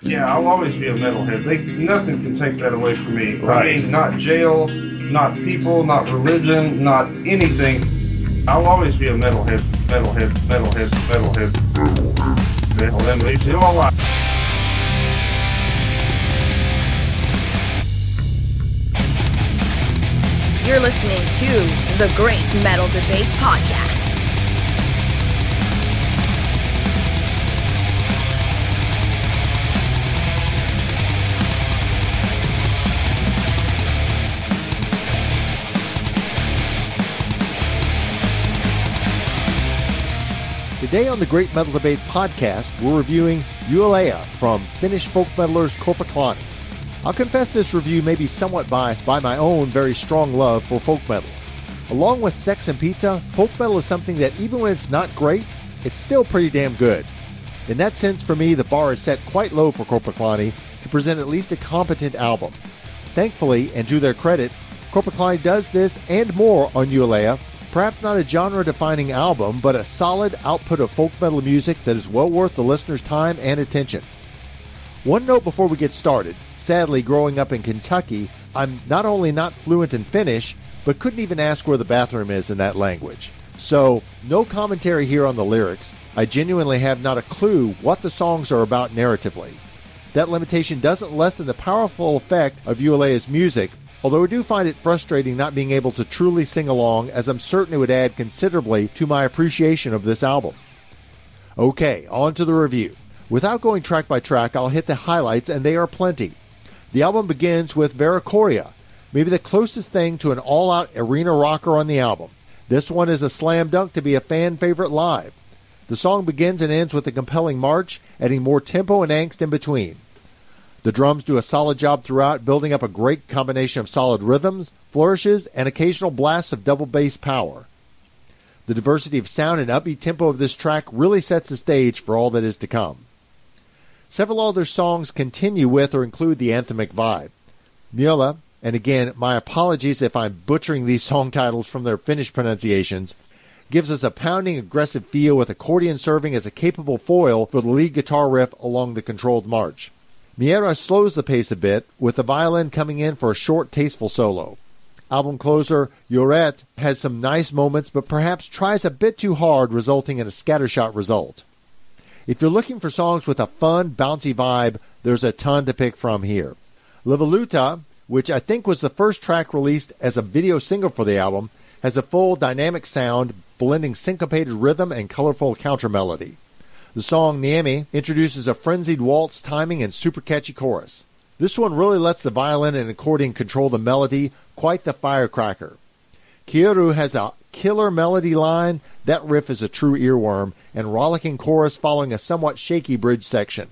Yeah, I'll always be a metalhead. They nothing can take that away from me. Right. I mean, not jail, not people, not religion, not anything. I'll always be a metalhead, metalhead, metalhead, metalhead, metalhead. Metalhead leaves you alive. You're listening to the Great Metal Debate Podcast. Today on the Great Metal Debate podcast, we're reviewing Jylhä from Finnish folk metalers Korpiklaani. I'll confess this review may be somewhat biased by my own very strong love for folk metal. Along with Sex and Pizza, folk metal is something that even when it's not great, it's still pretty damn good. In that sense, for me, the bar is set quite low for Korpiklaani to present at least a competent album. Thankfully, and to their credit, Korpiklaani does this and more on Jylhä Perhaps not a genre defining album, but a solid output of folk metal music that is well worth the listener's time and attention. One note before we get started. Sadly, growing up in Kentucky, I'm not only not fluent in Finnish, but couldn't even ask where the bathroom is in that language. So, no commentary here on the lyrics. I genuinely have not a clue what the songs are about narratively. That limitation doesn't lessen the powerful effect of Jylhä's music, although I do find it frustrating not being able to truly sing along, as I'm certain it would add considerably to my appreciation of this album. Okay, on to the review. Without going track by track, I'll hit the highlights, and they are plenty. The album begins with Verikoria, maybe the closest thing to an all out arena rocker on the album. This one is a slam dunk to be a fan favorite live. The song begins and ends with a compelling march, adding more tempo and angst in between. The drums do a solid job throughout, building up a great combination of solid rhythms, flourishes, and occasional blasts of double bass power. The diversity of sound and upbeat tempo of this track really sets the stage for all that is to come. Several other songs continue with or include the anthemic vibe. Mylly, and again, my apologies if I'm butchering these song titles from their Finnish pronunciations, gives us a pounding, aggressive feel with accordion serving as a capable foil for the lead guitar riff along the controlled march. Miero slows the pace a bit, with the violin coming in for a short, tasteful solo. Album closer, Juuret has some nice moments, but perhaps tries a bit too hard, resulting in a scattershot result. If you're looking for songs with a fun, bouncy vibe, there's a ton to pick from here. Leväluhta, which I think was the first track released as a video single for the album, has a full dynamic sound, blending syncopated rhythm and colorful counter melody. The song Niemi introduces a frenzied waltz timing and super catchy chorus. This one really lets the violin and accordion control the melody, quite the firecracker. Kiuru has a killer melody line, that riff is a true earworm, and rollicking chorus following a somewhat shaky bridge section.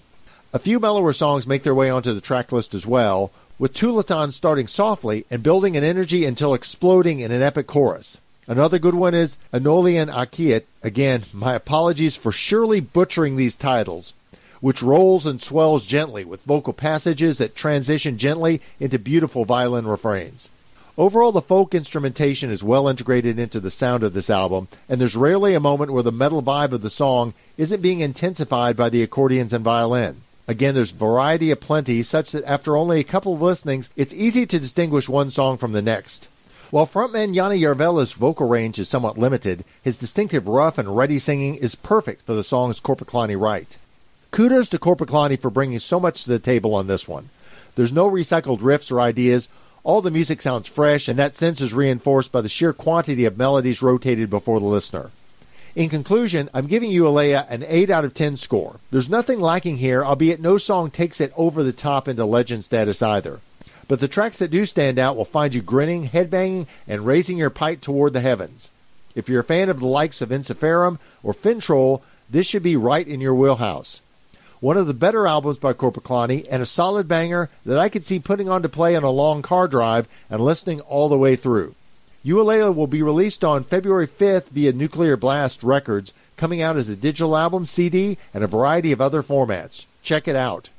A few mellower songs make their way onto the track list as well, with Tuuleton starting softly and building in energy until exploding in an epic chorus. Another good one is Anolan aukeat. Again, my apologies for surely butchering these titles, which rolls and swells gently with vocal passages that transition gently into beautiful violin refrains. Overall, the folk instrumentation is well integrated into the sound of this album, and there's rarely a moment where the metal vibe of the song isn't being intensified by the accordions and violin. Again, there's variety aplenty, such that after only a couple of listenings, it's easy to distinguish one song from the next. While frontman Jonne Järvelä's vocal range is somewhat limited, his distinctive rough and ready singing is perfect for the songs Korpiklaani write. Kudos to Korpiklaani for bringing so much to the table on this one. There's no recycled riffs or ideas. All the music sounds fresh, and that sense is reinforced by the sheer quantity of melodies rotated before the listener. In conclusion, I'm giving Jylhä an 8 out of 10 score. There's nothing lacking here, albeit no song takes it over the top into legend status either. But the tracks that do stand out will find you grinning, headbanging, and raising your pipe toward the heavens. If you're a fan of the likes of Ensiferum or Finntroll, this should be right in your wheelhouse. One of the better albums by Korpiklaani and a solid banger that I could see putting on to play on a long car drive and listening all the way through. Jylhä will be released on February 5th via Nuclear Blast Records, coming out as a digital album, CD, and a variety of other formats. Check it out.